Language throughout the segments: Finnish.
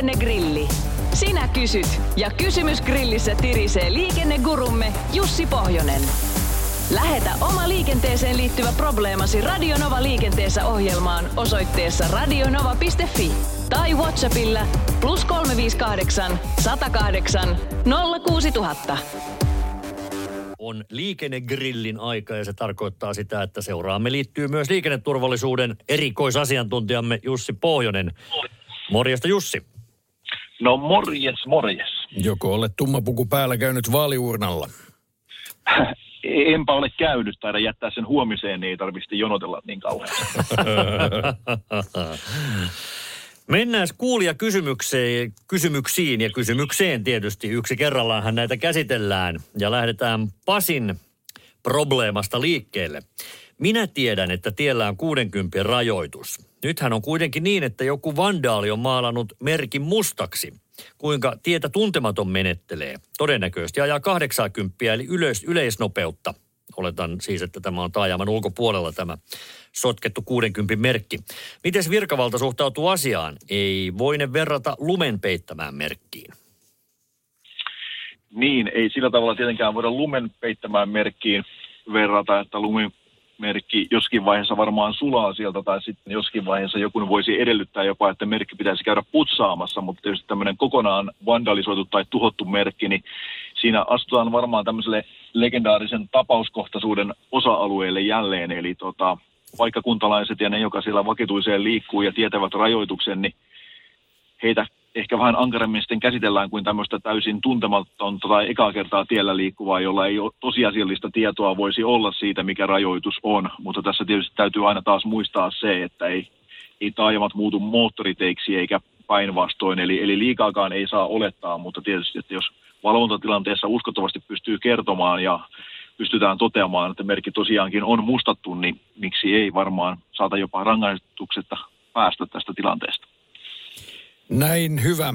Liikennegrilli. Sinä kysyt ja kysymys grillissä tirisee liikennegurumme Jussi Pohjonen. Lähetä oma liikenteeseen liittyvä probleemasi Radionova liikenteessä ohjelmaan osoitteessa radionova.fi tai Whatsappilla plus 358 108 06000. On liikennegrillin aika ja se tarkoittaa sitä, että seuraamme liittyy myös liikenneturvallisuuden erikoisasiantuntijamme Jussi Pohjonen. Morjesta Jussi. No morjes, morjes. Joko olet tummapuku päällä käynyt vaaliurnalla? Enpä ole käynyt, taida jättää sen huomiseen, niin ei tarvitse jonotella niin kauan. Mennään kuulia kysymykseen, kysymyksiin ja kysymykseen tietysti. Yksi kerrallaanhan näitä käsitellään ja lähdetään Pasin probleemasta liikkeelle. Minä tiedän, että tiellä on 60 rajoitus. Nythän on kuitenkin niin, että joku vandaali on maalannut merkin mustaksi. Kuinka tietä tuntematon menettelee. Todennäköisesti ajaa 80 eli yleis- yleisnopeutta. Oletan siis, että tämä on taajaman ulkopuolella tämä sotkettu 60 merkki. Miten virkavalta suhtautuu asiaan? Ei voine verrata lumen peittämään merkkiin. Niin, ei sillä tavalla tietenkään voida lumen peittämään merkkiin verrata, että lumen merkki joskin vaiheessa varmaan sulaa sieltä tai sitten joskin vaiheessa joku voisi edellyttää jopa, että merkki pitäisi käydä putsaamassa, mutta tietysti tämmöinen kokonaan vandalisoitu tai tuhottu merkki, niin siinä astutaan varmaan tämmöiselle legendaarisen tapauskohtaisuuden osa-alueelle jälleen, eli tota, paikkakuntalaiset ja ne, joka siellä vakituiseen liikkuu ja tietävät rajoituksen, niin heitä ehkä vähän ankaremmin sitten käsitellään kuin tämmöistä täysin tuntematonta tai ekaa kertaa tiellä liikkuvaa, jolla ei ole tosiasiallista tietoa voisi olla siitä, mikä rajoitus on. Mutta tässä tietysti täytyy aina taas muistaa se, että ei, ei taajamat muutu moottoriteiksi eikä päinvastoin. Eli, eli liikaakaan ei saa olettaa, mutta tietysti, että jos valvontatilanteessa uskottavasti pystyy kertomaan ja pystytään toteamaan, että merkki tosiaankin on mustattu, niin miksi ei varmaan saata jopa rangaistuksetta päästä tästä tilanteesta. Näin hyvä.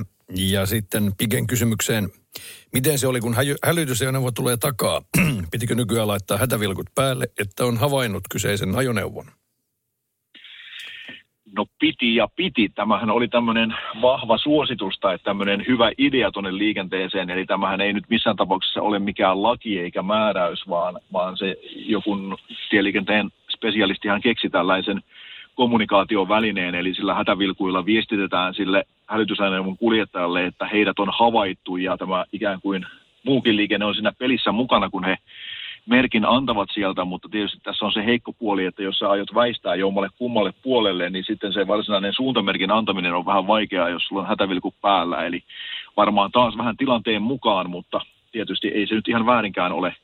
Ja sitten Piken kysymykseen, miten se oli, kun häly- hälytysajoneuvo tulee takaa? Pitikö nykyään laittaa hätävilkut päälle, että on havainnut kyseisen ajoneuvon? No piti ja piti. Tämähän oli tämmöinen vahva suositus tai tämmöinen hyvä idea tuonne liikenteeseen. Eli tämähän ei nyt missään tapauksessa ole mikään laki eikä määräys, vaan, vaan se joku tieliikenteen spesialistihan keksi tällaisen kommunikaation välineen, eli sillä hätävilkuilla viestitetään sille hälytysajoneuvon kuljettajalle, että heidät on havaittu ja tämä ikään kuin muukin liikenne on siinä pelissä mukana, kun he merkin antavat sieltä, mutta tietysti tässä on se heikko puoli, että jos sä aiot väistää jommalle kummalle puolelle, niin sitten se varsinainen suuntamerkin antaminen on vähän vaikeaa, jos sulla on hätävilku päällä. Eli varmaan taas vähän tilanteen mukaan, mutta tietysti ei se nyt ihan väärinkään ole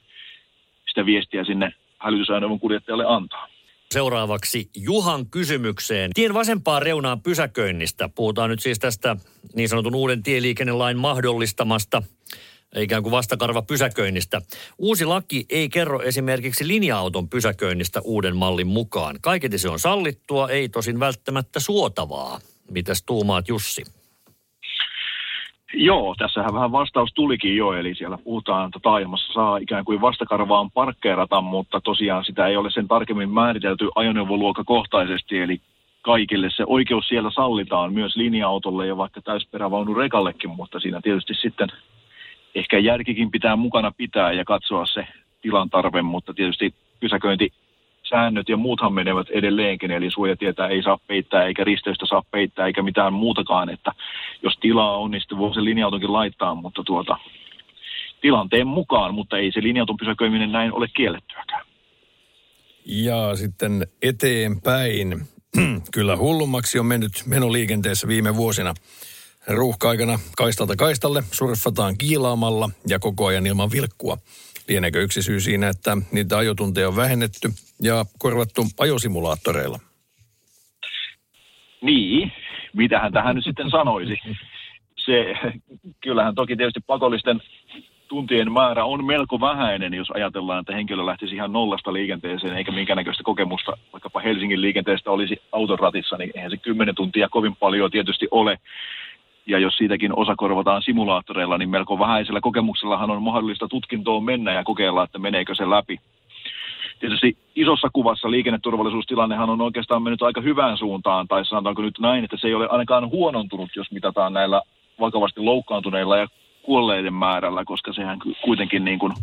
sitä viestiä sinne hälytysajoneuvon kuljettajalle antaa. Seuraavaksi Juhan kysymykseen. Tien vasempaan reunaan pysäköinnistä. Puhutaan nyt siis tästä niin sanotun uuden tieliikennelain mahdollistamasta ikään kuin vastakarva pysäköinnistä. Uusi laki ei kerro esimerkiksi linja-auton pysäköinnistä uuden mallin mukaan. Kaiketi se on sallittua, ei tosin välttämättä suotavaa. Mitäs tuumaat Jussi? Joo, tässähän vähän vastaus tulikin jo, eli siellä puhutaan, että taajamassa saa ikään kuin vastakarvaan parkkeerata, mutta tosiaan sitä ei ole sen tarkemmin määritelty ajoneuvoluokakohtaisesti, eli kaikille se oikeus siellä sallitaan myös linja-autolle ja vaikka täysperävaunun rekallekin, mutta siinä tietysti sitten ehkä järkikin pitää mukana pitää ja katsoa se tilan tarve, mutta tietysti pysäköinti säännöt ja muuthan menevät edelleenkin, eli suojatietä ei saa peittää, eikä risteystä saa peittää, eikä mitään muutakaan, että jos tilaa on, niin sitten voi se linja-autokin laittaa, mutta tuota, tilanteen mukaan, mutta ei se linja-auton pysäköiminen näin ole kiellettyäkään. Ja sitten eteenpäin. Kyllä hullummaksi on mennyt menoliikenteessä viime vuosina. Ruuhka-aikana kaistalta kaistalle surffataan kiilaamalla ja koko ajan ilman vilkkua. Lieneekö yksi syy siinä, että niitä ajotunteja on vähennetty ja korvattu ajosimulaattoreilla? Niin, mitähän tähän nyt sitten sanoisi? Se, kyllähän toki tietysti pakollisten tuntien määrä on melko vähäinen, jos ajatellaan, että henkilö lähtisi ihan nollasta liikenteeseen, eikä minkäännäköistä kokemusta vaikkapa Helsingin liikenteestä olisi autoratissa, niin eihän se kymmenen tuntia kovin paljon tietysti ole ja jos siitäkin osa korvataan simulaattoreilla, niin melko vähäisellä kokemuksellahan on mahdollista tutkintoon mennä ja kokeilla, että meneekö se läpi. tietysti isossa kuvassa liikenneturvallisuustilannehan on oikeastaan mennyt aika hyvään suuntaan, tai sanotaanko nyt näin, että se ei ole ainakaan huonontunut, jos mitataan näillä vakavasti loukkaantuneilla ja kuolleiden määrällä, koska sehän kuitenkin niin kuin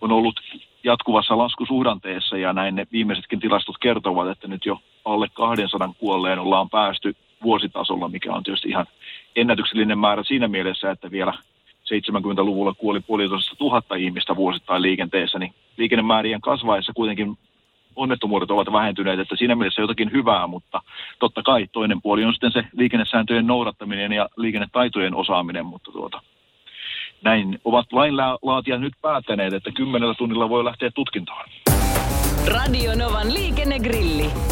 on ollut jatkuvassa laskusuhdanteessa ja näin ne viimeisetkin tilastot kertovat, että nyt jo alle 200 kuolleen ollaan päästy vuositasolla, mikä on tietysti ihan ennätyksellinen määrä siinä mielessä, että vielä 70-luvulla kuoli puolitoista tuhatta ihmistä vuosittain liikenteessä, niin liikennemäärien kasvaessa kuitenkin onnettomuudet ovat vähentyneet, että siinä mielessä jotakin hyvää, mutta totta kai toinen puoli on sitten se liikennesääntöjen noudattaminen ja liikennetaitojen osaaminen, mutta tuota, näin ovat lainlaatijat nyt päättäneet, että kymmenellä tunnilla voi lähteä tutkintaan. Radio Novan liikennegrilli.